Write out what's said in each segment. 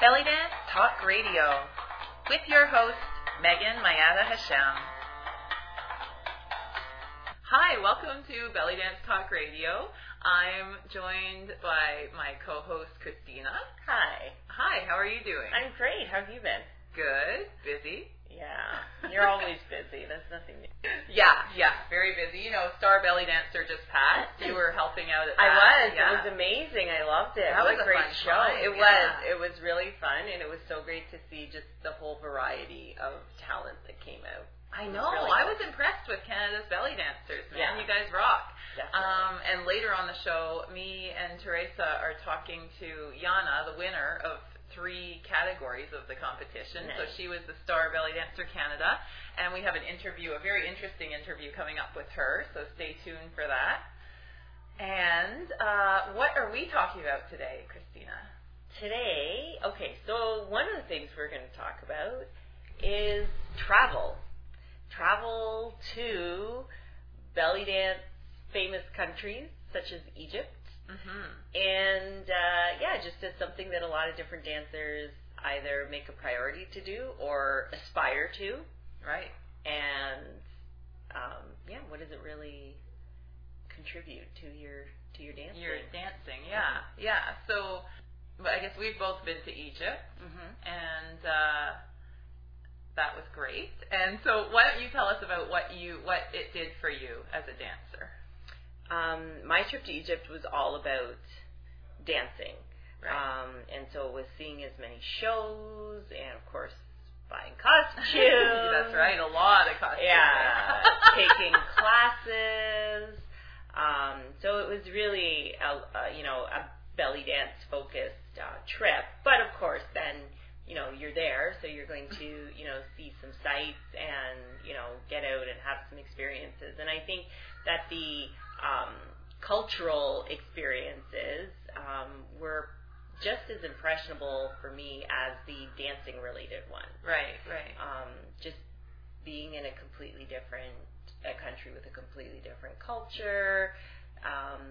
Belly Dance Talk Radio with your host, Megan Mayada Hashem. Hi, welcome to Belly Dance Talk Radio. I'm joined by my co-host Christina. Hi. Hi, how are you doing? I'm great. How have you been? Good. Busy? Yeah. You're always busy. That's nothing new. Yeah, yeah, very busy. You know, Star Belly Dancer just passed. You were helping out at that. I was. Yeah. It was amazing. I loved it. That what was a a great show. time, It yeah. was. It was really fun, and it was so great to see just the whole variety of talent that came out. I know. really I was impressed with Canada's belly dancers, man. Yeah. You guys rock. Definitely. Um, and later on the show, me and Teresa are talking to Iana, the winner of three categories of the competition. So she was the Star Belly Dancer Canada, and we have an interview, a very interesting interview coming up with her. So stay tuned for that. And uh, what are we talking about today, Christina? Today, okay, so one of the things we're going to talk about is travel. Travel to belly dance famous countries such as Egypt. Mm-hmm. And uh, yeah, just as something that a lot of different dancers either make a priority to do or aspire to. Right. And um, yeah, what does it really contribute to your to your dancing? You're dancing, yeah, yeah. So, but I guess we've both been to Egypt. hmm and uh, that was great. And so, why don't you tell us about what you what it did for you as a dancer? Um, my trip to Egypt was all about dancing. Right. Um, and so it was seeing as many shows and, of course, buying costumes. That's right, a lot of costumes. Yeah, taking classes. Um, so it was really, a, a, you know, a belly dance focused uh, trip. But of course, then you know you're there, so you're going to you know see some sights and you know get out and have some experiences. And I think that the um, cultural experiences um, were just as impressionable for me as the dancing related ones right, right. um, just being in a completely different a country with a completely different culture. Um,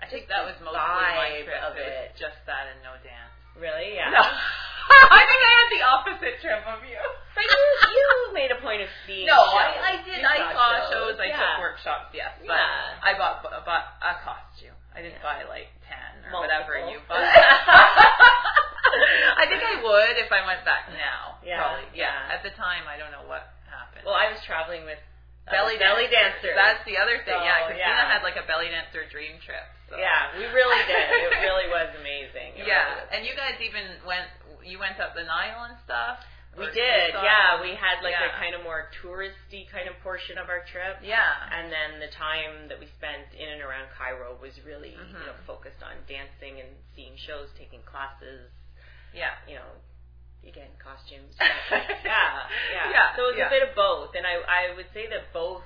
I think that was mostly my trip. of it it. just that and no dance. Really, yeah. No. I think I had the opposite trip of you. But you you made a point of seeing. No, shows. I, I did. You I saw shows. I yeah. took workshops. Yes, but Yeah. I bought bought a costume. I didn't Yeah. buy like ten or whatever you buy. I think I would if I went back now. Yeah, Probably. Yeah. At the time, I don't know what happened. Well, I was traveling with uh, belly belly dancer. dancers. That's the other thing. So, yeah, Christina yeah. had like a belly dancer dream trip. So. yeah, we really did. It really was amazing. It really Yeah, was. and you guys even went. You went up the Nile and stuff. we did. Yeah, we had like yeah. a kind of more touristy kind of portion of our trip. Yeah. And then the time that we spent in and around Cairo was really, Mhm. you know, focused on dancing and seeing shows, taking classes, Yeah. you know, again, costumes. yeah, yeah. Yeah, So it was yeah. a bit of both, and I I would say that both,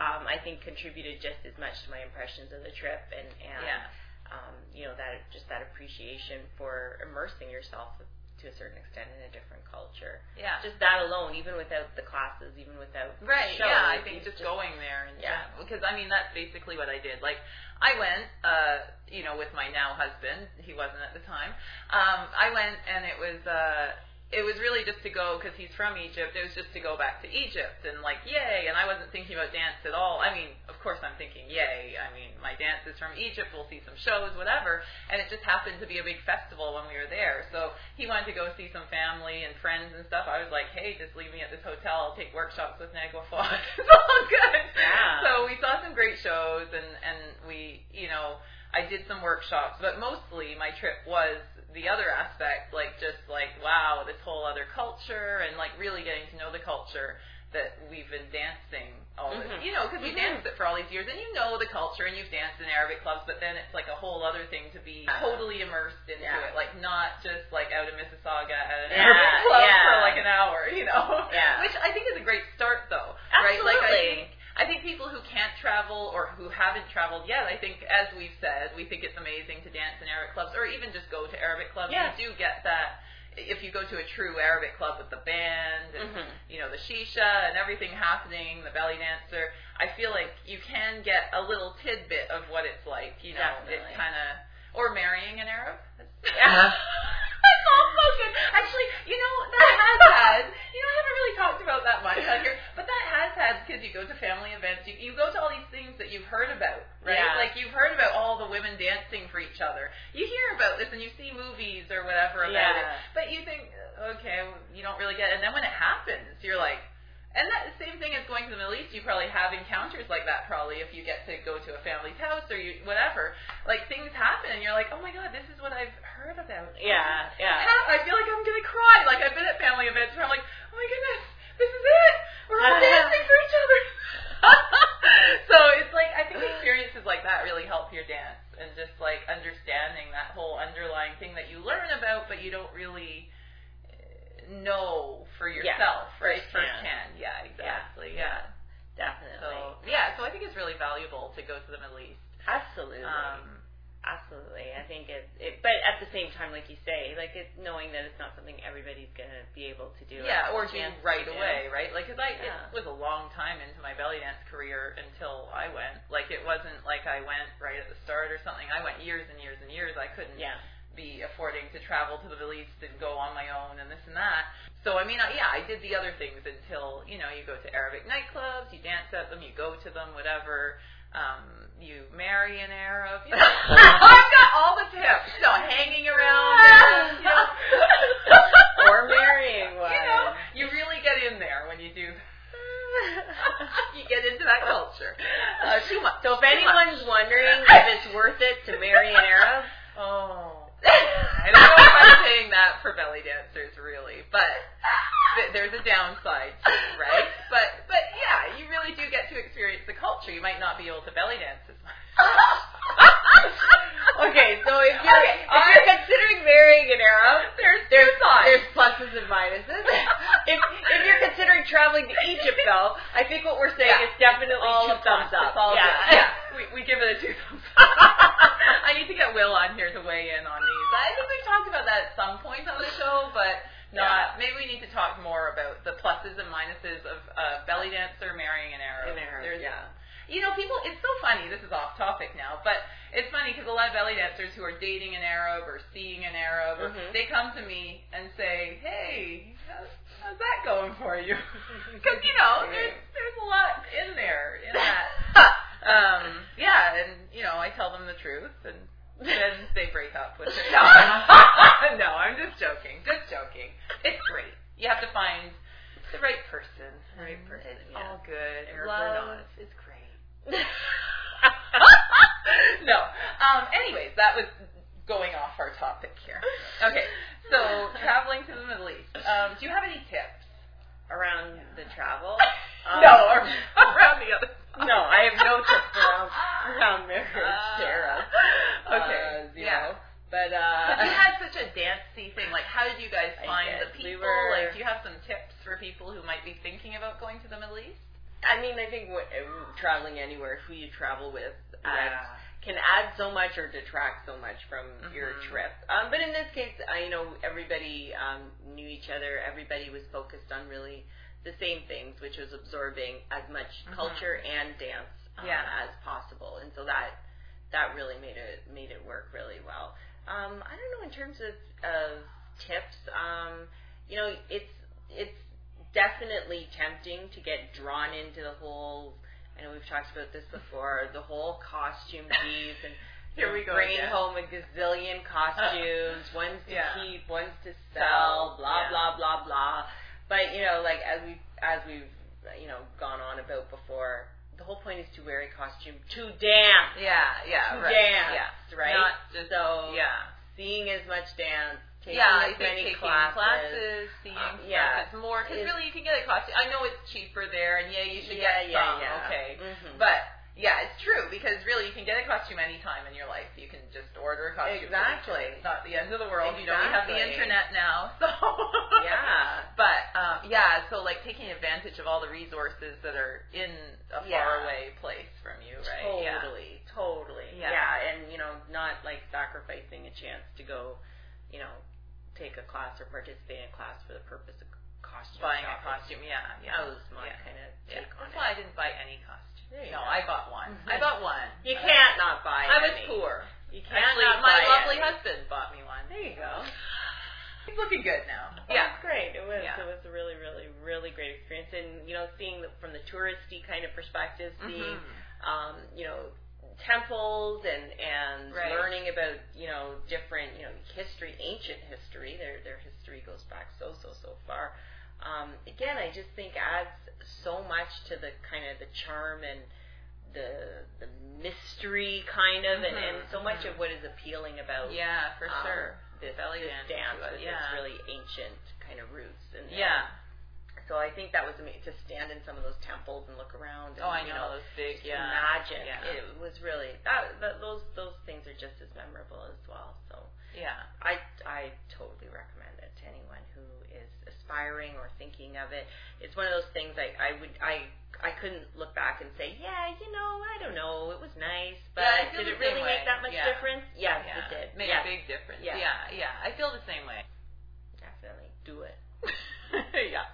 um, I think, contributed just as much to my impressions of the trip, and and Yeah. um, you know that just that appreciation for immersing yourself to a certain extent in a different culture. Yeah. Just that alone, even without the classes, even without Right. shows, yeah, I think just, going there and Yeah. because I mean that's basically what I did. Like I went, uh, you know, with my now husband. He wasn't at the time. Um, I went and it was uh, it was really just to go because he's from Egypt. It was just to go back to Egypt and like yay. And I wasn't thinking about dance at all. I mean, of course I'm thinking yay. I mean, my dance is from Egypt. We'll see some shows, whatever. And it just happened to be a big festival when we were there. So he wanted to go see some family and friends and stuff. I was like, hey, just leave me at this hotel. I'll take workshops with Nagwa Fouad. it's all good. Yeah. So we saw some great shows and and we, you know, I did some workshops, but mostly my trip was the other aspect, like just like wow, this whole other culture and like really getting to know the culture that we've been dancing all this, Mhm. you know, because we Mhm. danced it for all these years, and you know the culture, and you've danced in Arabic clubs, but then it's like a whole other thing to be totally immersed into Yeah. it, like not just like out of Mississauga at an Yeah, Arabic club yeah. for like an hour, you know, Yeah. which I think is a great start, though, right? Like I Absolutely. think I think people who can't travel or who haven't traveled yet, I think, as we've said, we think it's amazing to dance in Arabic clubs or even just go to Arabic clubs. Yeah. You do get that if you go to a true Arabic club with the band and Mhm. you know the shisha and everything happening, the belly dancer. I feel like you can get a little tidbit of what it's like. You know, Definitely. it kind of or marrying an Arab. children. Actually, you know, that has had, you know, I haven't really talked about that much on here, but that has had because You go to family events, you, you go to all these things that you've heard about, right? Yeah. Like you've heard about all the women dancing for each other. You hear about this and you see movies or whatever about yeah. it, but you think, okay, you don't really get it. And then when it happens, you're like, and that same thing as going to the Middle East. You probably have encounters like that. Probably if you get to go to a family's house or you whatever, like things happen, and you're like, oh my god, this is what I've heard about. Yeah, yeah. I feel like I'm gonna cry. Like I've been at family events where I'm like, oh my goodness, this is it. We're all uh-huh. dancing for each other. so it's like I think experiences like that really help your dance and just like understanding that whole underlying thing that you learn about, but you don't really know for yourself, right? firsthand. Yeah, exactly. Yeah. Definitely. So yeah, so I think it's really valuable to go to the Middle East. Absolutely. Um, Absolutely. I think it, it, but at the same time, like you say, like it, knowing that it's not something everybody's going to be able to do. Yeah, or do right do. away, right? Like, cause I Yeah. it was a long time into my belly dance career until I went. Like, it wasn't like I went right at the start or something. I went years and years and years. I couldn't Yeah. Be affording to travel to the Middle East and go on my own and this and that. So I mean, I, yeah, I did the other things until you know you go to Arabic nightclubs, you dance at them, you go to them, whatever. Um, you marry an Arab. You know, I've got all the tips. You know, hanging around. You know, or marrying one. You know, you really get in there when you do. you get into that culture. Uh, too much. so if Too anyone's much. wondering if it's worth it to marry an Arab, Oh. I don't know if I'm saying that for belly dancers, really, but th- there's a downside too, right? But but yeah, you really do get to experience the culture. You might not be able to belly dance as much. okay, so if you're Okay, if you're considering marrying an Arab, there's there's there's pluses and minuses. if if you're considering traveling to Egypt, though, I think what we're saying Yeah. is definitely all two thumbs up. It's all yeah. good. yeah. We, we give it a two thumbs up. I need to get Will on here to weigh in on these. I think we've talked about that at some point on the show, but not. Maybe we need to talk more about the pluses and minuses of uh, belly dancer marrying an Arab. An Arab, There's, yeah. You know, people. It's so funny. This is off topic now, but it's funny because a lot of belly dancers who are dating an Arab or seeing an Arab, or Mhm. they come to me and say, "Hey, how's, how's that going for you?" Because you know, there's there's a lot in there in that. Um, yeah, and you know, I tell them the truth, and then they break up with it. No, no, I'm just joking. Just joking. It's great. You have to find the right person. The right person, It's yeah. all good. Or Love is great. no. Um, anyways, that was going off our topic here. Okay, so traveling to the Middle East. Um, do you have any tips? around the travel. Um, no, or around the other. side. No, I have no tips around around marriage, Uh, Sarah. Okay, Uh, yeah. know. But uh you had such a dancey thing. Like, how did you guys find the We people? were- Like, do you have some tips for people who might be thinking about going to the Middle East? I mean, I think what, uh, traveling anywhere, who you travel with, adds, Yeah. can add so much or detract so much from your Mhm. trip. Um, but in this case, I you know everybody um, knew each other. Everybody was focused on really the same things, which was absorbing as much Mhm. culture and dance um, Yeah. as possible. And so that that really made it made it work really well. Um, I don't know in terms of, of tips. Um, you know, it's it's definitely tempting to get drawn into the whole. I know we've talked about this before. The whole costume piece and Here we go bringing again. home a gazillion costumes, one's to Yeah. keep, one's to Sell, sell, blah yeah. blah blah blah. But you know, like as we as we've you know gone on about before, the whole point is to wear a costume to dance, Yeah, yeah, to right. dance, Yeah. right? Not just so yeah. seeing as much dance, taking yeah, as many taking classes. classes, seeing Um, yeah. it's more because really you can get a costume. I know it's cheaper there, and yeah, you should yeah, get yeah, some. yeah. Okay, Mhm. but yeah, it's true because really you can get a costume anytime in your life. You can just order a costume. Exactly. It's not the end of the world. You know, we have the internet now, so yeah. But um, yeah, so like taking advantage of all the resources that are in a Yeah. faraway place from you, right? Yeah. Totally, totally. Yeah. Yeah. and you know, not like sacrificing a chance to go, you know, take a class or participate in a class for the purpose of costume Buying a costume, yeah, yeah. That was my yeah. kind of Yeah. take That's it. why I didn't buy any costume. No, go. I bought one. Mhm. I bought one. You I- can't not buy. I was any. poor. You can't Actually, not my buy lovely any. husband bought me one. There you go. He's looking good now. Well, Yeah. it's great. It was. Yeah. It was a really, really, really great experience, and you know, seeing the, from the touristy kind of perspective, seeing, Mhm. um, you know, temples and and Right. learning about you know different you know history, ancient history. Their their history goes back so so so far. Um, again, I just think adds so much to the kind of the charm and the the mystery kind of and, and so much mhm. of what is appealing about Yeah, for um, sure. this, Belly this dance dance with yeah. its really ancient kind of roots and Yeah. so I think that was amazing to stand in some of those temples and look around and Oh, I you know know those big. just Yeah. imagine Yeah. it was really that, that those those things are just as memorable as well so Yeah. I I totally recommend it to anyone who is aspiring or thinking of it. It's one of those things I I would I I couldn't look back and say, yeah, you know, I don't know, it was nice, but Yeah, did it really same make that much Yeah. difference? Yes, yeah. it did. Made yes, a big difference. Yeah. yeah, yeah. I feel the same way. definitely do it. yeah.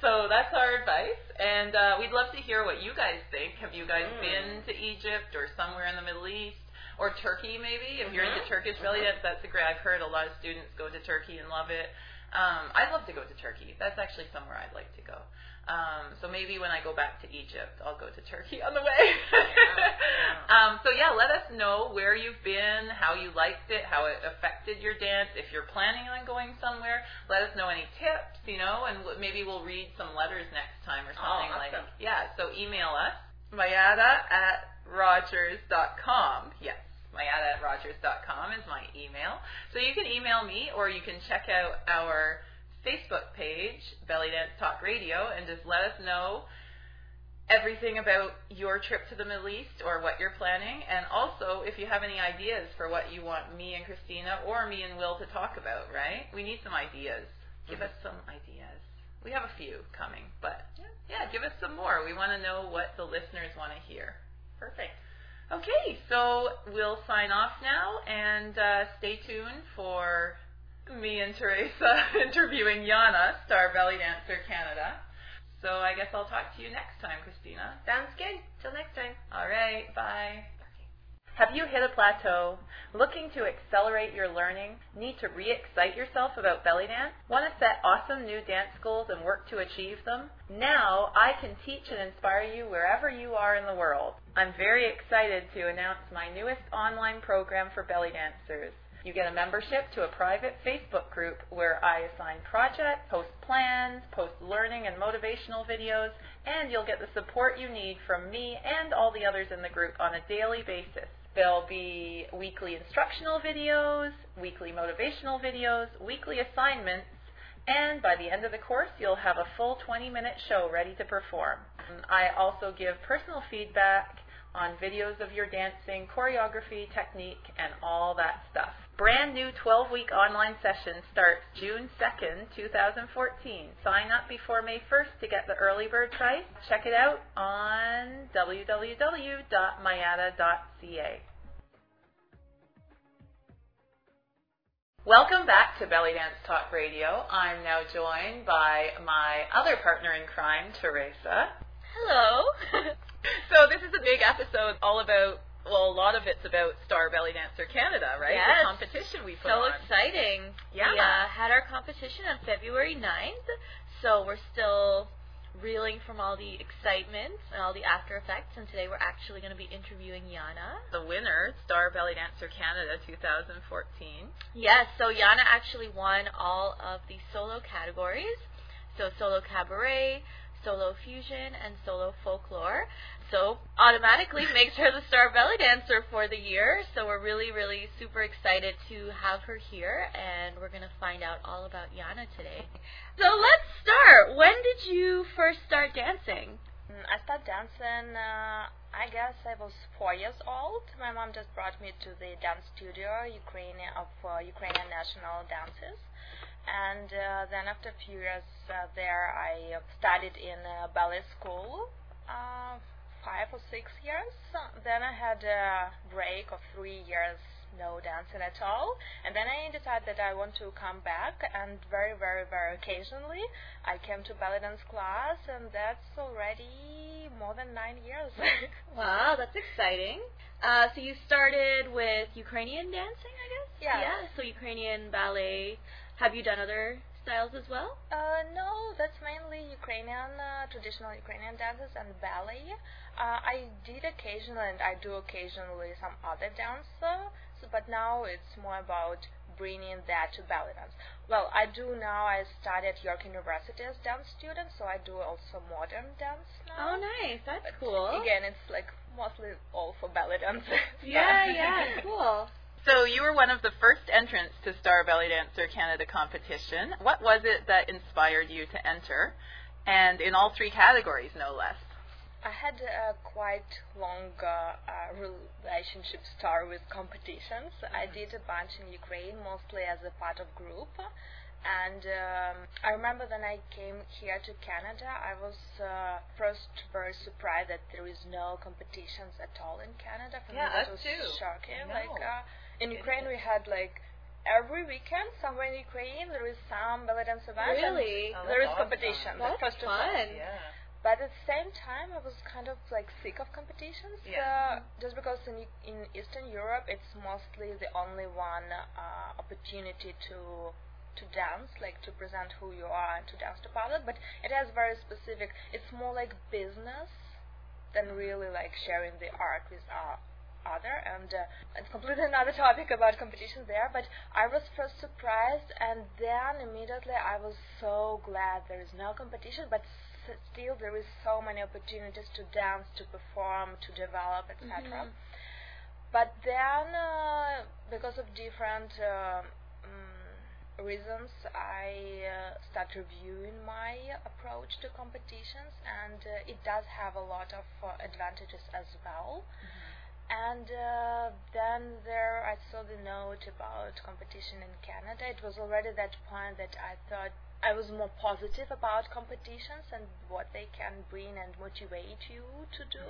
So that's our advice, and uh, we'd love to hear what you guys think. Have you guys Mm. been to Egypt or somewhere in the Middle East or Turkey? Maybe if you're into Mhm. Turkish belly dance, that's a great. I've heard a lot of students go to Turkey and love it. Um, I'd love to go to Turkey. That's actually somewhere I'd like to go. Um, so maybe when I go back to Egypt, I'll go to Turkey on the way. yeah. um, so yeah, let us know where you've been, how you liked it, how it affected your dance. If you're planning on going somewhere, let us know any tips, you know, and w- maybe we'll read some letters next time or Oh, something like. Yeah, so email us mayada at rogers.com. Yes. Mayada at rogers.com is my email. So you can email me or you can check out our Facebook page, Belly Dance Talk Radio, and just let us know everything about your trip to the Middle East or what you're planning. And also, if you have any ideas for what you want me and Christina or me and Will to talk about, right? We need some ideas. Give Mhm. us some ideas. We have a few coming, but yeah, give us some more. We want to know what the listeners want to hear. Perfect. Okay, so we'll sign off now and uh, stay tuned for me and Teresa interviewing Iana, Star Belly Dancer Canada. So I guess I'll talk to you next time, Christina. Sounds good. Till next time. All right, bye. Have you hit a plateau? Looking to accelerate your learning? Need to re excite yourself about belly dance? Want to set awesome new dance goals and work to achieve them? Now I can teach and inspire you wherever you are in the world. I'm very excited to announce my newest online program for belly dancers. You get a membership to a private Facebook group where I assign projects, post plans, post learning and motivational videos, and you'll get the support you need from me and all the others in the group on a daily basis. There'll be weekly instructional videos, weekly motivational videos, weekly assignments, and by the end of the course, you'll have a full 20 minute show ready to perform. I also give personal feedback on videos of your dancing, choreography, technique, and all that stuff. Brand new 12 week online session starts June 2nd, 2014. Sign up before May 1st to get the early bird price. Check it out on www.mayada.ca. Welcome back to Belly Dance Talk Radio. I'm now joined by my other partner in crime, Teresa. Hello. So this is a big episode all about well, a lot of it's about Star Belly Dancer Canada, right? Yes. The competition we put so on. exciting. Yeah. We uh, had our competition on February 9th, so we're still reeling from all the excitement and all the after effects, and today we're actually going to be interviewing Iana. the winner, Star Belly Dancer Canada 2014. Yes, so Iana actually won all of the solo categories. So solo cabaret, solo fusion, and solo folklore. So automatically makes her the star belly dancer for the year. So we're really, really super excited to have her here, and we're gonna find out all about Iana today. So let's start. When did you first start dancing? Mm, I started dancing, uh, I guess I was four years old. My mom just brought me to the dance studio Ukrainian of uh, Ukrainian national dances. And uh, then after a few years uh, there, I studied in a ballet school, uh, five or six years. Then I had a break of three years, no dancing at all. And then I decided that I want to come back, and very, very, very occasionally I came to ballet dance class, and that's already more than nine years. Wow, that's exciting. Uh, so you started with Ukrainian dancing, I guess. Yeah. Yeah. So Ukrainian ballet. Have you done other styles as well? Uh, no, that's mainly Ukrainian, uh, traditional Ukrainian dances and ballet. Uh, I did occasionally, and I do occasionally some other dance, uh, so, but now it's more about bringing that to ballet dance. Well, I do now. I study at York University as dance student, so I do also modern dance now. Oh, nice. That's But cool. Again, it's like mostly all for ballet dance. Yeah, yeah, cool. So you were one of the first entrants to Star Belly Dancer Canada competition. What was it that inspired you to enter? And in all three categories, no less. I had a quite long uh, uh, relationship story with competitions. I did a bunch in Ukraine, mostly as a part of group. And um, I remember when I came here to Canada, I was uh, first very surprised that there is no competitions at all in Canada. For Yeah, me, that us was too. shocking. No. Like uh, in Ukraine, we had like every weekend somewhere in Ukraine there is some ballet dance event. and Really? Oh, there is awesome. competition. That's first of all. fun. Yeah. But at the same time, I was kind of like sick of competitions. Yeah. Uh, just because in in Eastern Europe, it's mostly the only one uh, opportunity to to dance, like to present who you are and to dance to public. But it has very specific. It's more like business than really like sharing the art with uh, other. And uh, it's completely another topic about competition there. But I was first surprised, and then immediately I was so glad there is no competition, but s- still there is so many opportunities to dance, to perform, to develop, etc. Mhm. But then, uh, because of different uh, mm, reasons, I uh, start reviewing my approach to competitions, and uh, it does have a lot of uh, advantages as well. And uh, then there, I saw the note about competition in Canada. It was already that point that I thought I was more positive about competitions and what they can bring and motivate you to do.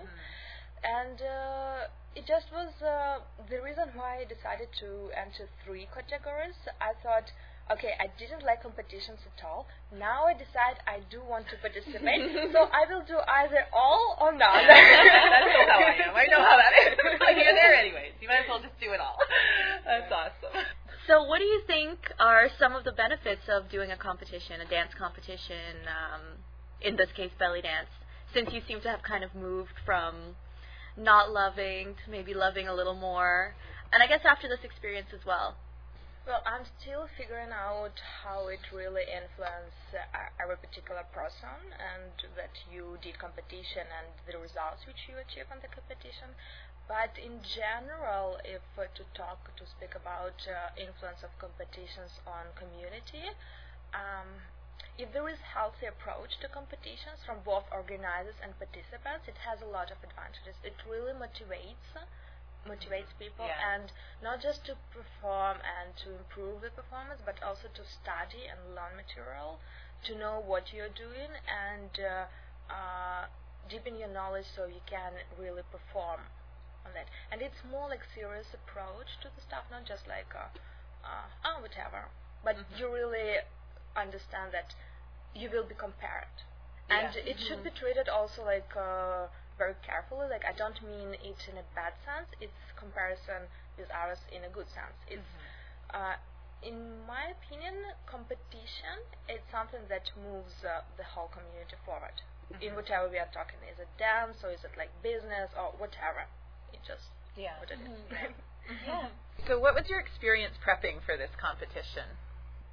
And uh, it just was uh, the reason why I decided to enter three categories. I thought, okay, I didn't like competitions at all. Now I decide I do want to participate, so I will do either all or none. That's still how I am. I know how that is. like you're there anyways. You might as well just do it all. That's awesome. So, what do you think are some of the benefits of doing a competition, a dance competition, um, in this case, belly dance, since you seem to have kind of moved from not loving to maybe loving a little more? And I guess after this experience as well. Well, I'm still figuring out how it really influenced uh, every particular person and that you did competition and the results which you achieve on the competition. But in general, if uh, to talk, to speak about uh, influence of competitions on community, um, if there is healthy approach to competitions from both organizers and participants, it has a lot of advantages. It really motivates motivates people Yeah. and not just to perform and to improve the performance but also to study and learn material to know what you're doing and uh, uh, deepen your knowledge so you can really perform on that and it's more like serious approach to the stuff not just like uh, uh, oh whatever but Mhm. you really understand that you will be compared and Yeah. it should be treated also like uh, very carefully. Like I don't mean it in a bad sense. It's comparison with others in a good sense. It's Mm-hmm. uh, in my opinion, competition is something that moves uh, the whole community forward. In Mhm. whatever we are talking, is it dance or is it like business or whatever? It just Yeah. what it is. Mhm. Yeah. So, what was your experience prepping for this competition?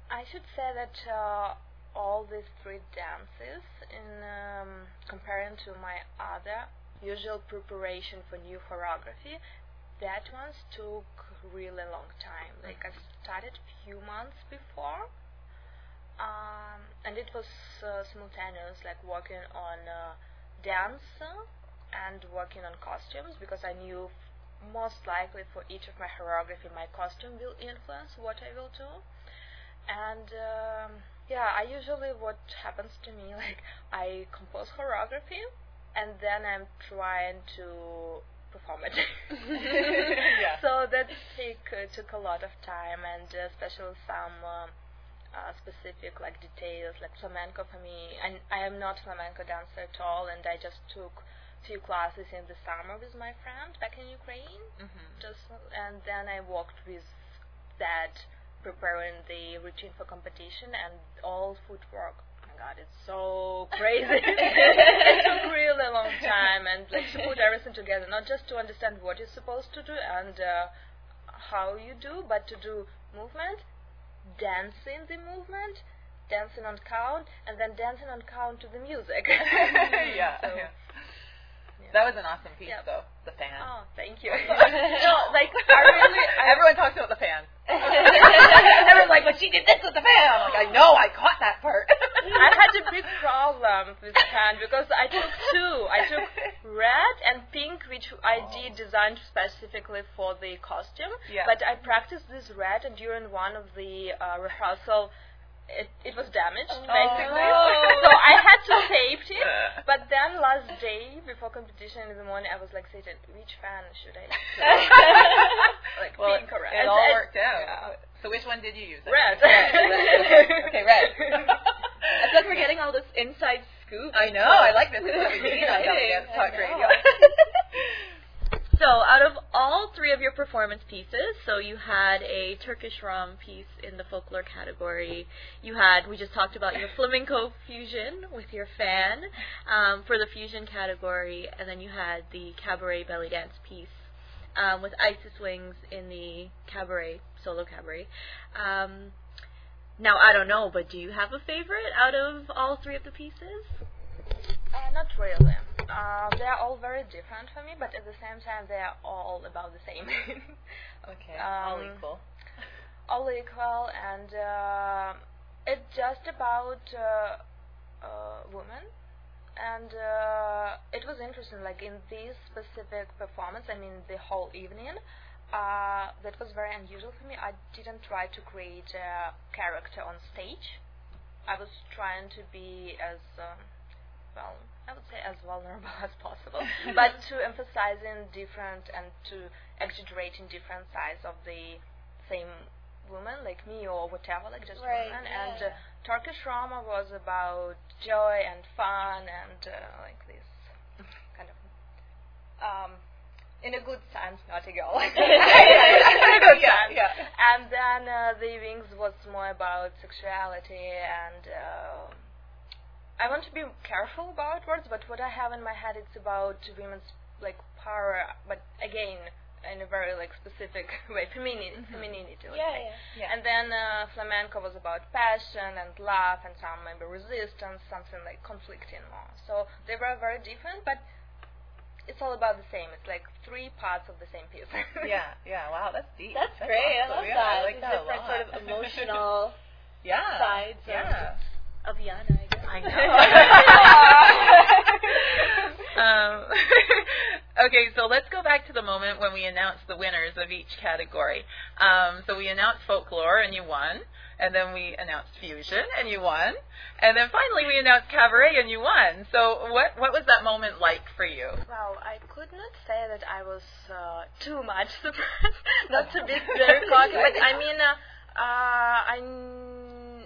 I should say that uh, all these three dances, in um, comparing to my other usual preparation for new choreography, that ones took really long time. Like I started few months before, um, and it was uh, simultaneous, like working on uh, dance and working on costumes because I knew most likely for each of my choreography, my costume will influence what I will do and um, yeah i usually what happens to me like i compose choreography and then i'm trying to perform it Yeah. so that take, uh, took a lot of time and uh, especially some um, uh, specific like details like flamenco for me and i am not flamenco dancer at all and i just took few classes in the summer with my friend back in ukraine Mm-hmm. just and then I worked with that preparing the routine for competition and all footwork. Oh my God, it's so crazy. it took really a long time and like to put everything together, not just to understand what you're supposed to do and uh, how you do, but to do movement, dancing the movement, dancing on count, and then dancing on count to the music. yeah, So, yeah. Yeah. That was an awesome piece, Yep. though. The fan. Oh, thank you. no, like I really, I Everyone talks about the fan. Everyone's like, but she did this with the fan. I'm like, I know, I caught that part. I had a big problem with the pen because I took two. I took red and pink, which I did design specifically for the costume. Yeah. But I practiced this red, and during one of the uh, rehearsal, it, it was damaged oh. basically. no. So I had to tape it. But then last day before competition in the morning, I was like, Satan, which fan should I? like well, pink or red? it And- all and- worked out. yeah. So which one did you use? Red. Red. red. Okay, red. I feel like we're getting all this inside scoop. I know. I like this. This is what we need on Dance Talk. Radio. So, out of all three of your performance pieces, so you had a Turkish Rom piece in the folklore category. You had, we just talked about your flamenco fusion with your fan um, for the fusion category, and then you had the cabaret belly dance piece um, with Isis Wings in the cabaret, solo cabaret. Um, now, I don't know, but do you have a favorite out of all three of the pieces? Uh, not really. Uh, they are all very different for me, but at the same time, they are all about the same. okay. Um, all equal. all equal, and uh, it's just about uh, uh, women. And uh, it was interesting, like in this specific performance, I mean, the whole evening, uh, that was very unusual for me. I didn't try to create a character on stage. I was trying to be as um, well, I would say as vulnerable as possible, but to emphasizing different and to exaggerating different sides of the same woman, like me or whatever, like just Right, woman. And uh, Turkish Roma was about joy and fun and uh, like this kind of um, in a good sense, not a girl. in a good Yeah, sense. yeah. And then uh, the wings was more about sexuality and. Uh, I want to be careful about words, but what I have in my head it's about women's like power, but again in a very like specific way, femininity, femininity. let's say. Yeah. And then uh, flamenco was about passion and love and some maybe resistance, something like conflicting more. So they were very different, but it's all about the same. It's like three parts of the same piece. yeah, yeah. Wow, that's deep. That's, great. awesome. I love yeah, that. I like that different sort of emotional yeah. sides of- Yeah. of Iana, I know. um, okay, so let's go back to the moment when we announced the winners of each category. Um, so we announced folklore and you won, and then we announced fusion and you won, and then finally we announced cabaret and you won. So what what was that moment like for you? Well, I could not say that I was uh, too much surprised, not to be very cocky, but I mean, uh, uh, I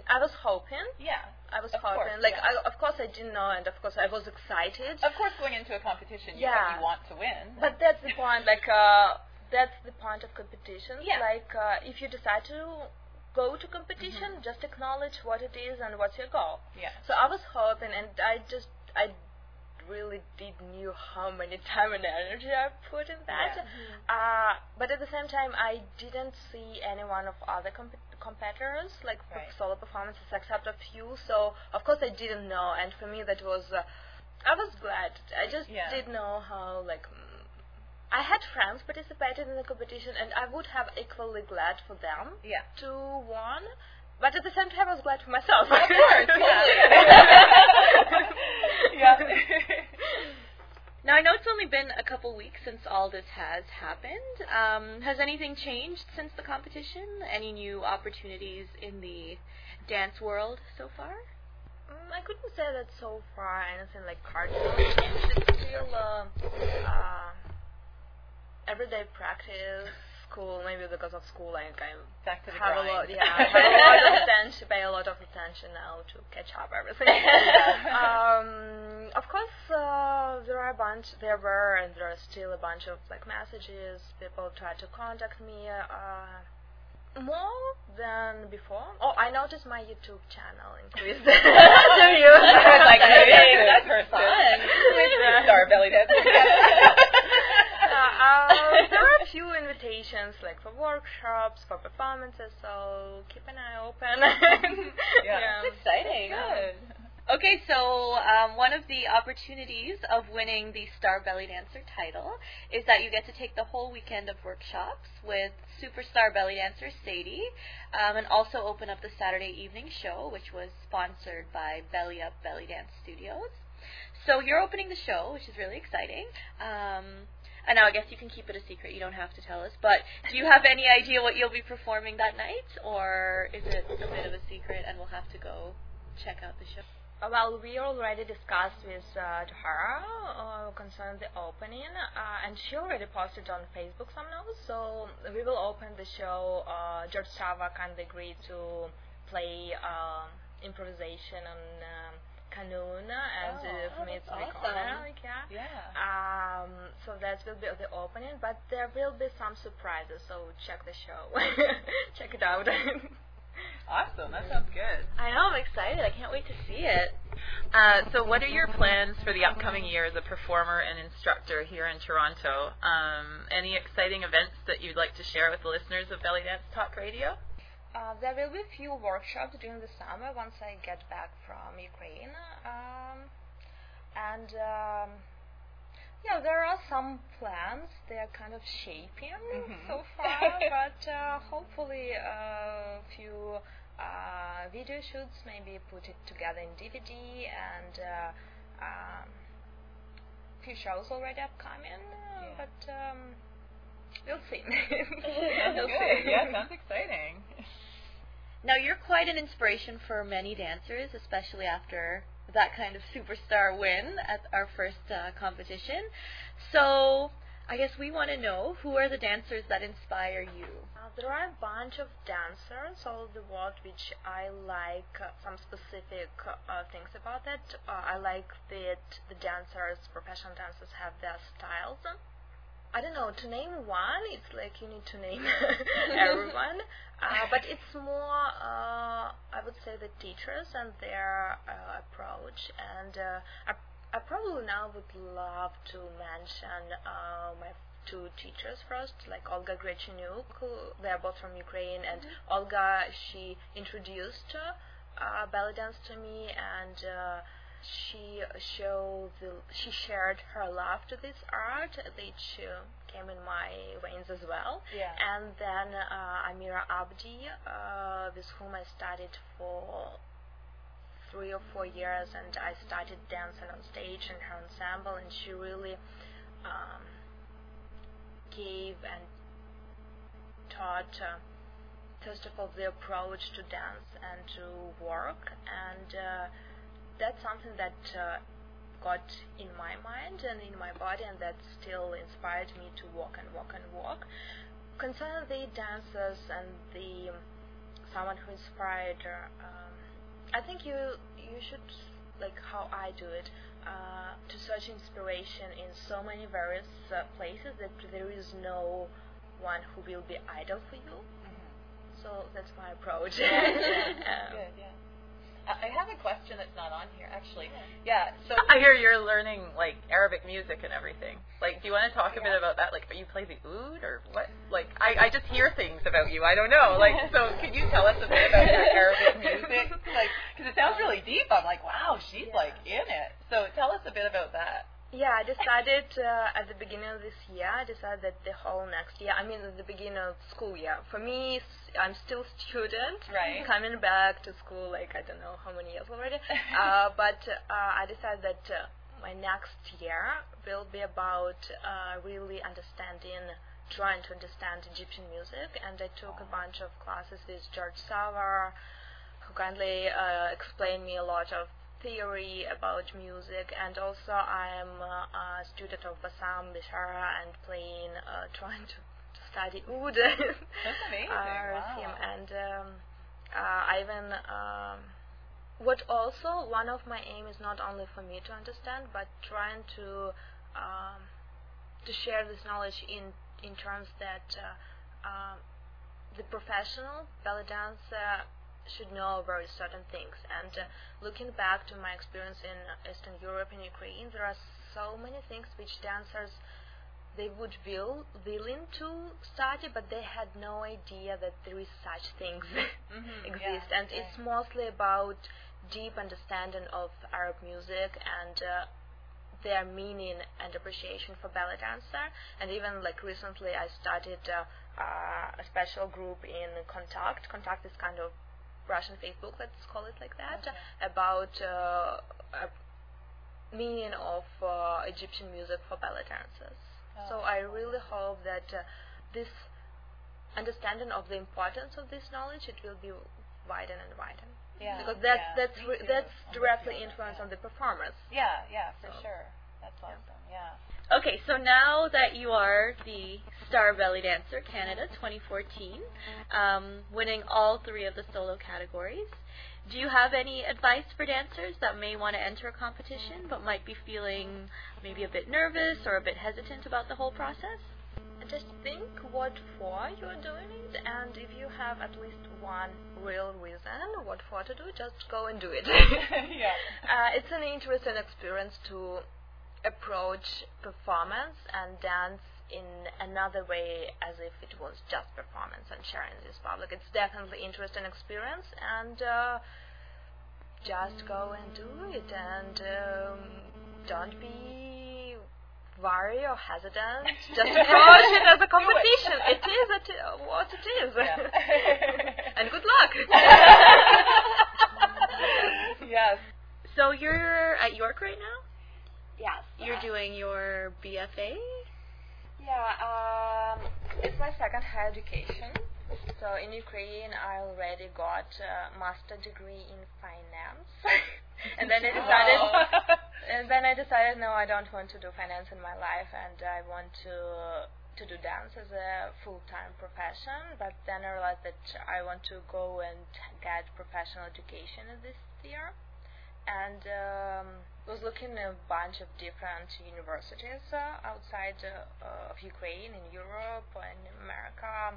I was hoping. Yeah. I was Of hoping. course, like, yeah. I, of course, I didn't know, and of course, I was excited. Of course, going into a competition, you, Yeah. you want to win. But that's the point. Like, uh, that's the point of competition. Yeah. Like, uh, if you decide to go to competition, just acknowledge what it is and what's your goal. yeah. So I was hoping, and I just I really did knew how many time and energy I put in that. Yeah. Uh, but at the same time, I didn't see any one of other comp- competitors like Right. solo performances except a few. So of course I didn't know, and for me that was uh, I was glad. I just Yeah. did know how like. I had friends participated in the competition, and I would have equally glad for them Yeah. to won, but at the same time, I was glad for myself. Of course, yeah. now I know it's only been a couple weeks since all this has happened. Um, has anything changed since the competition? Any new opportunities in the dance world so far? Mm, I couldn't say that so far anything like cardinal change. It's still uh, uh, everyday practice. School, maybe because of school, I kind of Back to the have a lot, yeah, I have a lot of attention, pay a lot of attention now to catch up everything. um, of course, uh, there are a bunch, there were, and there are still a bunch of like messages. People try to contact me. Uh, more than before. Oh, I noticed my YouTube channel increased. I was like, Hey, that's fun. fun. Star belly dance. Uh, there are a few invitations like for workshops, for performances, so keep an eye open. Yeah. That's exciting. Good. Okay, so um, one of the opportunities of winning the Star Belly Dancer title is that you get to take the whole weekend of workshops with superstar belly dancer Sadie, um, and also open up the Saturday evening show, which was sponsored by Belly Up Belly Dance Studios. So you're opening the show, which is really exciting. Um, and now I guess you can keep it a secret. You don't have to tell us. But do you have any idea what you'll be performing that night, or is it a bit of a secret and we'll have to go check out the show? Uh, Well, we already discussed with uh, Tahara uh, concerning the opening, uh, and she already posted on Facebook some notes. So we will open the show. Uh, George Sawa kindly agreed to play um improvisation on Kanun, and Oh, for oh, me it's that's very awesome. Like, yeah. Yeah. Um, so that will be the opening, but there will be some surprises. So check the show, check it out. Awesome. That sounds good. I know, I'm excited. I can't wait to see it. Uh, so, what are your plans for the upcoming year as a performer and instructor here in Toronto? Um, any exciting events that you'd like to share with the listeners of Belly Dance Talk Radio? Uh, there will be a few workshops during the summer once I get back from Ukraine. Um, and um, yeah, there are some plans. They are kind of shaping Mhm. so far, but uh, hopefully a few uh, video shoots, maybe put it together in DVD and uh, um, few shows already upcoming. uh, Yeah. But um, we'll see. We'll see. Yeah, sounds exciting. Now, you're quite an inspiration for many dancers, especially after that kind of superstar win at our first uh, competition. So, I guess we want to know who are the dancers that inspire you? Uh, there are a bunch of dancers all the world which I like uh, some specific uh, things about it. Uh, I like that the dancers, professional dancers, have their styles. I don't know, to name one, it's like you need to name everyone. Uh, but it's more, uh, I would say, the teachers and their uh, approach. And uh, I, I probably now would love to mention uh, my two teachers first, like Olga Grechinyuk, who they are both from Ukraine, and Olga she introduced uh, belly dance to me, and uh, she showed the, she shared her love to this art, which uh, came in my veins as well. Yeah. And then uh, Amira Abdi, uh, with whom I studied for three or four years, and I started dancing on stage in her ensemble, and she really um, gave and taught, uh, first of all, the approach to dance and to work, and uh, that's something that uh, got in my mind and in my body, and that still inspired me to walk and walk and walk. Concerning the dancers and the someone who inspired, um, I think you you should like how I do it uh, to search inspiration in so many various uh, places that there is no one who will be idol for you. So that's my approach. Um, Good, yeah. I I have a question that's not on here, actually. Yeah, so I hear you're learning like Arabic music and everything. Like, do you want to talk a bit about that? Like, you play the oud or what? Like, I, I just hear things about you. I don't know. Like, so could you tell us a bit about your Arabic music? Like, because it sounds really deep. I'm like, wow, she's Yeah. like in it. So tell us a bit about that. Yeah, I decided uh, at the beginning of this year. I decided that the whole next year, I mean, at the beginning of school year. For me, I'm still student, Right. Coming back to school, like I don't know how many years already. uh, but uh, I decided that uh, my next year will be about uh, really understanding, trying to understand Egyptian music. And I took a bunch of classes with George Sawa, who kindly uh, explained me a lot of theory about music and also I am uh, a student of Bassam Bishara and playing uh, trying to, study oud That's amazing. uh, wow. and um, uh, I even um, what also one of my aim is not only for me to understand but trying to um, to share this knowledge in in terms that uh, um, the professional belly dancer should know very certain things. And uh, looking back to my experience in Eastern Europe and Ukraine, there are so many things which dancers they would will willing to study, but they had no idea that there is such things Mhm, exist. yeah, and it's mostly about deep understanding of Arab music and uh, their meaning and appreciation for ballet dancer. And even like recently, I started uh, uh, a special group in Contact. Contact is kind of Russian Facebook, let's call it like that, Okay. about uh, a meaning of uh, Egyptian music for belly dancers. So Oh, I really hope that uh, this understanding of the importance of this knowledge it will be widened and widened. Yeah, because that's yeah, that's re- that's directly you on influence yeah. on the performance. Yeah, yeah, for So- sure. That's awesome. Yeah. Okay, so now that you are the Star Belly Dancer Canada 2014, um, winning all three of the solo categories, do you have any advice for dancers that may want to enter a competition but might be feeling maybe a bit nervous or a bit hesitant about the whole process? Just think what for you're doing it, and if you have at least one real reason what for to do, just go and do it. yeah. uh, it's an interesting experience to approach performance and dance in another way as if it was just performance and sharing this public. It's definitely interesting experience and uh, just go and do it and um, don't be worried or hesitant. Just approach it as a competition. It is it, what it is. Yeah. and good luck. yes. So you're at York right now? Yes. You're doing your BFA? Yeah, um, it's my second higher education. So in Ukraine, I already got a master degree in finance, and then I decided, and then I decided, no, I don't want to do finance in my life, and I want to to do dance as a full-time profession. But then I realized that I want to go and get professional education this year and um, was looking at a bunch of different universities uh, outside uh, of Ukraine, in Europe, and America.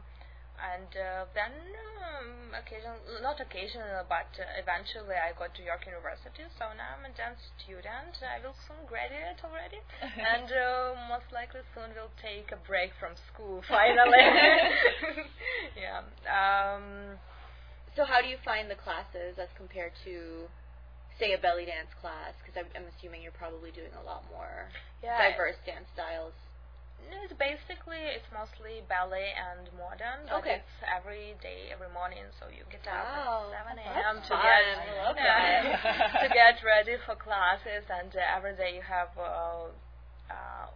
And uh, then, um, occasion, not occasionally, but uh, eventually, I got to York University. So now I'm a dance student. I will soon graduate already, and uh, most likely soon will take a break from school. Finally, yeah. Um, So how do you find the classes as compared to, say, a belly dance class? Because I'm, I'm assuming you're probably doing a lot more yeah, diverse dance styles. No, It's basically it's mostly ballet and modern. But Okay. It's every day, every morning, so you get up at seven a.m. to fun. get yeah, to get ready for classes, and uh, every day you have uh, uh,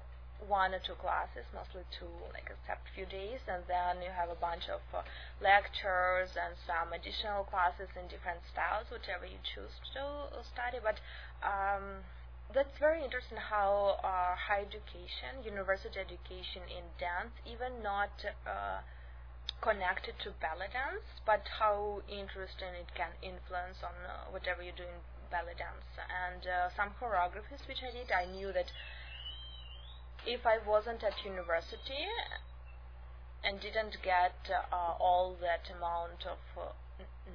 one or two classes, mostly two, like except few days, and then you have a bunch of uh, lectures and some additional classes in different styles, whichever you choose to study. But um, that's very interesting how uh, education, university education in dance, even not uh, connected to belly dance, but how interesting it can influence on uh, whatever you do in belly dance. And uh, some choreographies which I did, I knew that if I wasn't at university and didn't get uh, all that amount of uh,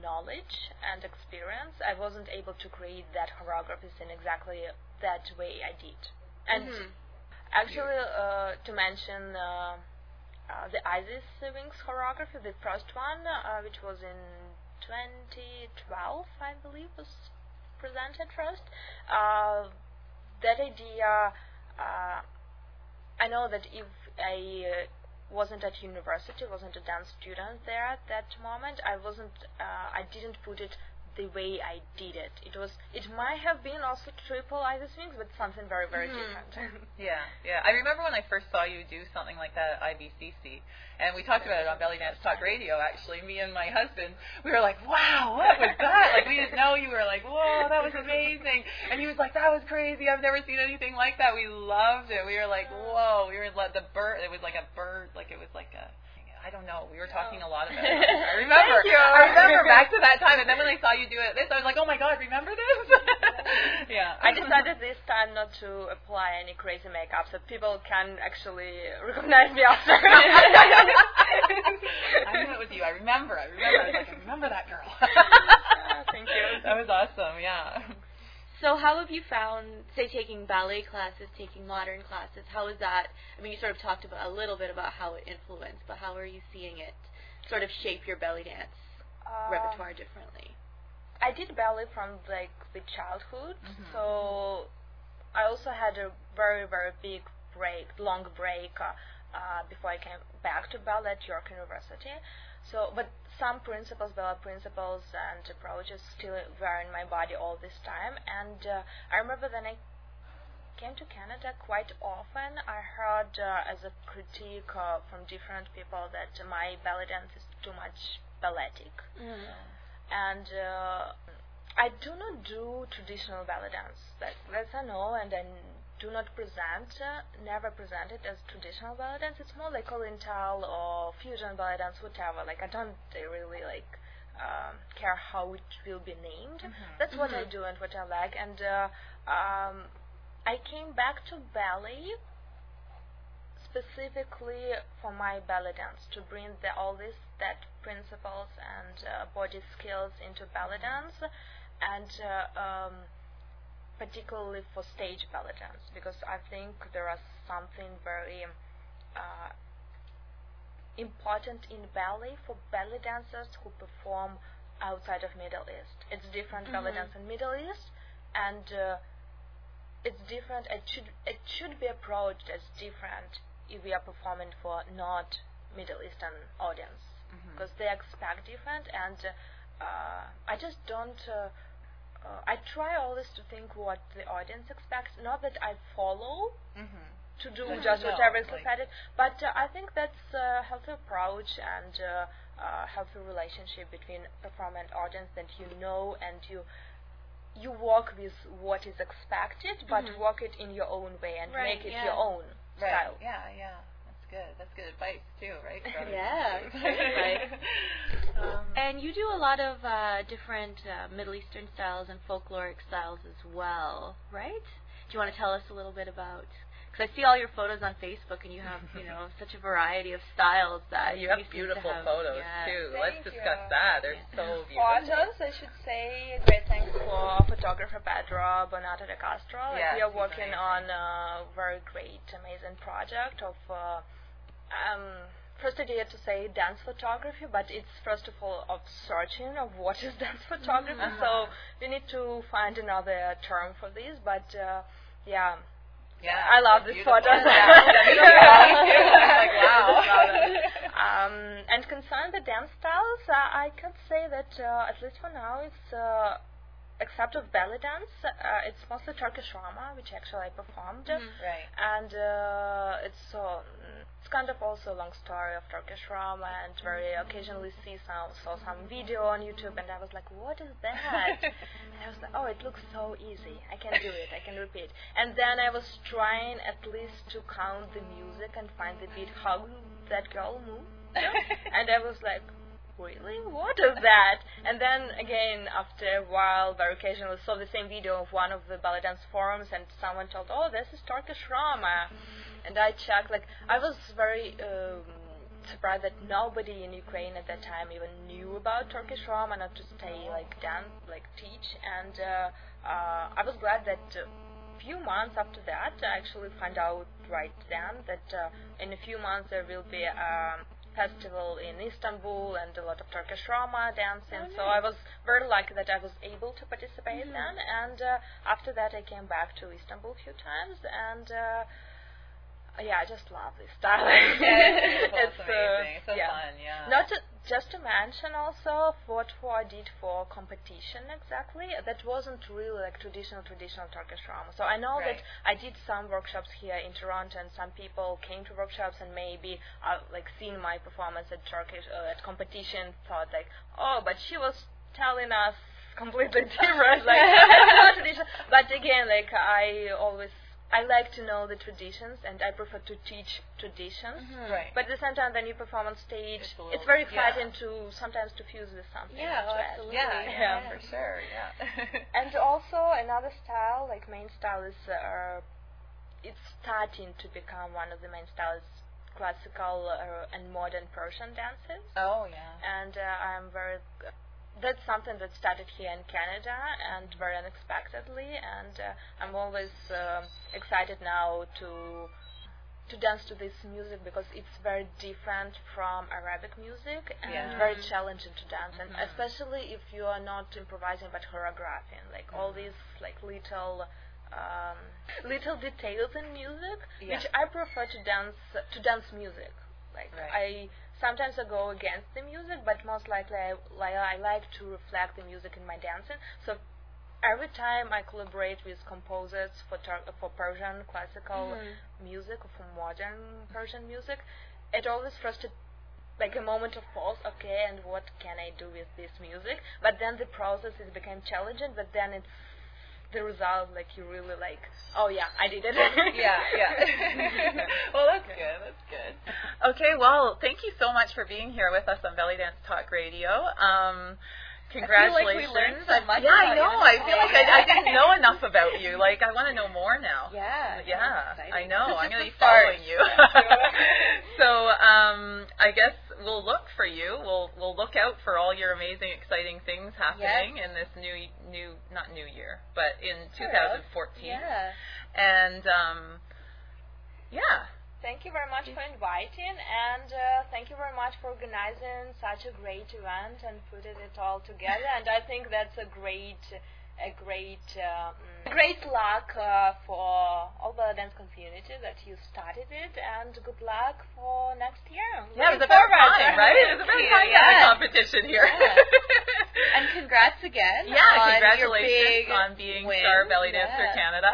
knowledge and experience, I wasn't able to create that choreographies in exactly that way I did. And Mhm. actually, uh, to mention uh, uh, the Isis Wings choreography, the first one, uh, which was in 2012, I believe, was presented first. Uh, that idea, uh, I know that if I uh, wasn't at university, wasn't a dance student there at that moment, I wasn't, uh, I didn't put it the way I did it. It was, it might have been also triple Isis Wings, but something very, very Mhm. different. Yeah, yeah. I remember when I first saw you do something like that at IBCC, and we talked about it on Belly Dance Talk Radio. Actually, me and my husband, we were like, "Wow, what was that?" Like we didn't know. You were like, "Whoa, that was amazing," and he was like, "That was crazy. I've never seen anything like that." We loved it. We were like, "Whoa!" We were like the bird. It was like a bird. Like it was like a. I don't know. We were talking a lot about it. I remember. Thank you. I remember back to that time, and then when I saw you do it, this, I was like, "Oh my God, remember this?" yeah. I decided this time not to apply any crazy makeup so people can actually recognize me after. I knew it was you. I remember. I remember. I was like, I remember that girl. thank you. That was awesome. Yeah. So how have you found, say, taking ballet classes, taking modern classes? How is that? I mean, you sort of talked about a little bit about how it influenced, but how are you seeing it sort of shape your belly dance Um, repertoire differently? I did ballet from like the childhood, Mhm. so I also had a very very big break, long break uh, uh, before I came back to ballet at York University. So, but some principles, ballet principles and approaches still were in my body all this time. And uh, I remember when I came to Canada quite often, I heard uh, as a critique uh, from different people that my belly dance is too much balletic and uh, I do not do traditional belly dance. That that's I know, and I do not present, uh, never present it as traditional belly dance. It's more like oriental or fusion belly dance, whatever. Like I don't really like um, care how it will be named. That's what I Mhm. do and what I like. And uh, um, I came back to ballet specifically for my belly dance to bring the, all these that principles and uh, body skills into belly dance and uh, um, particularly for stage belly dance because I think there is something very uh, important in ballet for belly dancers who perform outside of Middle East. It's different belly Mhm. dance in Middle East and uh, it's different. It should it should be approached as different if we are performing for not Middle Eastern audience Mm-hmm. because they expect different and uh, I just don't. Uh, I try always to think what the audience expects. Not that I follow Mm-hmm. to do just No, whatever is like- decided, but uh, I think that's a healthy approach and uh, uh, healthy relationship between performer and audience that you know and you you work with what is expected, but Mhm. work it in your own way and Right, make it yeah. your own Right. style. Yeah, yeah. That's good. That's good advice too, right? Yeah, dancers. great advice. um, And you do a lot of uh, different uh, Middle Eastern styles and folkloric styles as well, right? Do you want to tell us a little bit about? Because I see all your photos on Facebook, and you have, you know, such a variety of styles that you have seem to beautiful have- photos yeah. too. Thank Let's discuss you. that. They're Yeah. so beautiful. Photos, I should say, a great thanks for photographer Pedro Bonato de Castro. Like we are working amazing. on a very great, amazing project of, uh, um, first idea to say dance photography, but it's first of all of searching of what is dance photography. Mhm. So we need to find another term for this, but uh, yeah. Yeah, I love this photo. Yeah, me too. Me too. I'm like, wow. Um, and concerning the dance styles, uh, I can say that uh, at least for now, it's uh, except of belly dance, uh, it's mostly Turkish Roman, which actually I performed, Mhm. Right. and uh, it's so it's kind of also a long story of Turkish Roman, and very occasionally see some saw some video on YouTube, and I was like, what is that? And I was like, oh, it looks so easy. I can do it. I can repeat. And then I was trying at least to count the music and find the beat, how that girl moved. and I was like, really? What is that? And then again, after a while, very occasionally saw the same video of one of the belly dance forums, and someone told, oh, this is Turkish Roman. And I checked, like, I was very um, surprised that nobody in Ukraine at that time even knew about Turkish Roman, not to stay, like, dance, like, teach. And uh, uh, I was glad that. Uh, few months after that, I actually found out right then that uh, in a few months there will be a festival in Istanbul and a lot of Turkish Roman dancing. Oh, So. I was very lucky that I was able to participate Mhm. then. And uh, after that, I came back to Istanbul a few times and. Uh, yeah, I just love this style. Yeah, it's. It's, uh, amazing. It's so yeah. fun. Yeah. Not to, just to mention also what I did for competition exactly. That wasn't really like traditional traditional Turkish Roman. So I know that I did some workshops here in Toronto, and some people came to workshops and maybe uh, like seen my performance at Turkish uh, at competition, thought like, oh, but she was telling us completely different, like. But again, like I always I like to know the traditions, and I prefer to teach traditions. Right. But at the same time, when you perform on stage, It's it's, little- very yeah. exciting to sometimes to fuse with something. Yeah, oh, absolutely. yeah, yeah, Yeah. for sure. Yeah. And also another style, like main style, is uh, it's starting to become one of the main styles, classical uh, and modern Persian dances. oh yeah. And uh, I'm very. That's something that started here in Canada and very unexpectedly, and uh, I'm always um excited now to to dance to this music because it's very different from Arabic music and Yeah. very challenging to dance, and Mhm. especially if you are not improvising but choreographing, like all these like little. Um, little details in music, Yeah. which I prefer to dance to dance music. Like Right. I sometimes I go against the music, but most likely I, like, I like to reflect the music in my dancing. So every time I collaborate with composers for Tur- for Persian classical mm-hmm. music or for modern Persian music, it always first like a moment of pause. Okay, and what can I do with this music? But then the process is became challenging. But then it's the result like you really like. Oh yeah, I did it. yeah, yeah. well, that's good. That's good. Okay, well, thank you so much for being here with us on Belly Dance Talk Radio. Um, feel like we congratulations. learned so much yeah, I know. I feel like I, I didn't know enough about you. Like, I want to know more now. Yeah. Yeah. I know. I'm going to be following you. so, um, I guess we'll look for you. We'll we'll look out for all your amazing, exciting things happening in this new new not new year, but in 2014. Yeah. And um, yeah, Thank you very much for inviting, and uh, thank you very much for organizing such a great event and putting it all together. and I think that's a great, a great, uh, mm, great luck uh, for all the dance community that you started it, and good luck for next year. yeah, it was Looking about time, right? It was about time to have a yeah. competition here. Yeah. And congrats again. yeah, on congratulations on being win. Star Belly Dancer Yeah. Canada.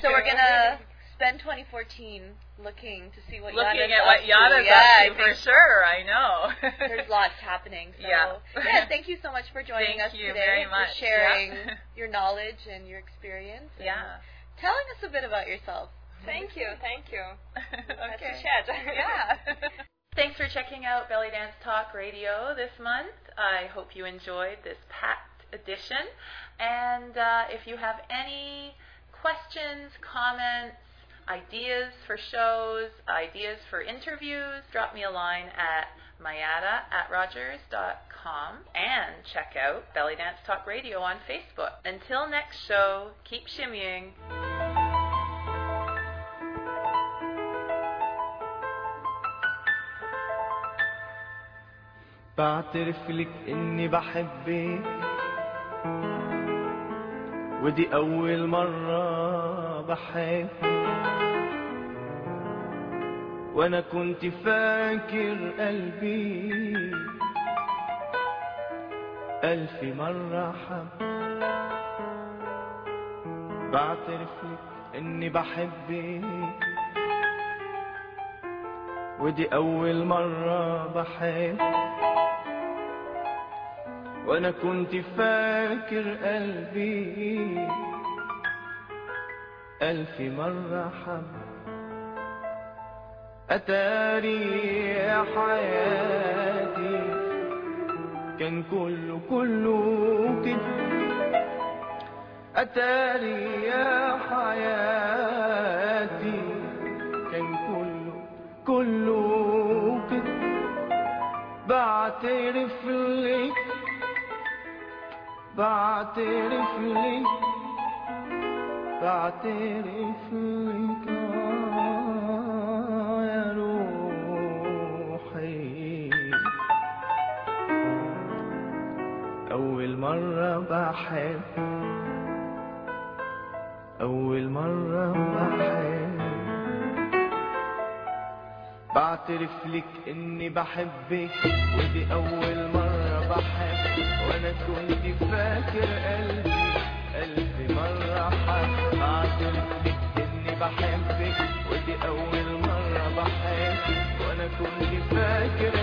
So we're gonna spend 2014 looking to see what looking at what to. yeah, up to for sure. I know. There's lots happening. So Yeah. yeah, thank you so much for joining Thank us you today very for much. sharing Yeah. your knowledge and your experience. and yeah. Telling us a bit about yourself. Thank you, thank you. Okay. chat. Yeah. Thanks for checking out Belly Dance Talk Radio this month. I hope you enjoyed this packed edition. And uh, if you have any questions, comments, ideas for shows, ideas for interviews, drop me a line at mayada at rogers.com and check out Belly Dance Talk Radio on Facebook. Until next show, keep shimmying. بعترف لك اني بحبك ودي أول مرة بحب وأنا كنت فاكر قلبي ألف مرة حب. بعترف لك إني بحبك. ودي أول مرة بحب وأنا كنت فاكر قلبي ألف مرة حب. اتاري يا حياتي كان كله كله كده. اتاري يا حياتي كان كله كله كده. بعترف لك بعترف لك بعترف لك آه يا روحي. أول مرة بحب أول مرة بحب. بعترف لك إني بحبك ودي أول مرة بحب وأنا كنت فاكر قلبي الف مرة حب لك إني بحبك ودي أول مرة بحب وأنا كنت فاكر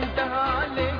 وانتهى عليه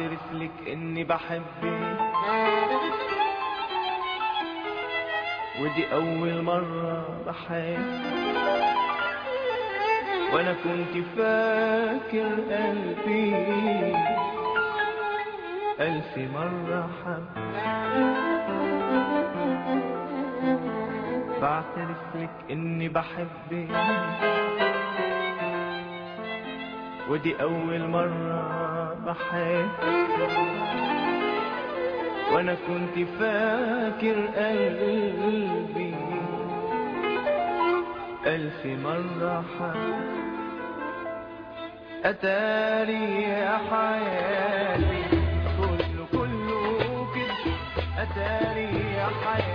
بعترف لك إني بحبك ودي أول مرة بحب وأنا كنت فاكر قلبي الف مرة حب بعترف لك إني بحبك ودي أول مرة بحبك وأنا كنت فاكر قلبي ألف مرة حب أتاري يا حياتي. كله كله كده. أتاري يا حياتي.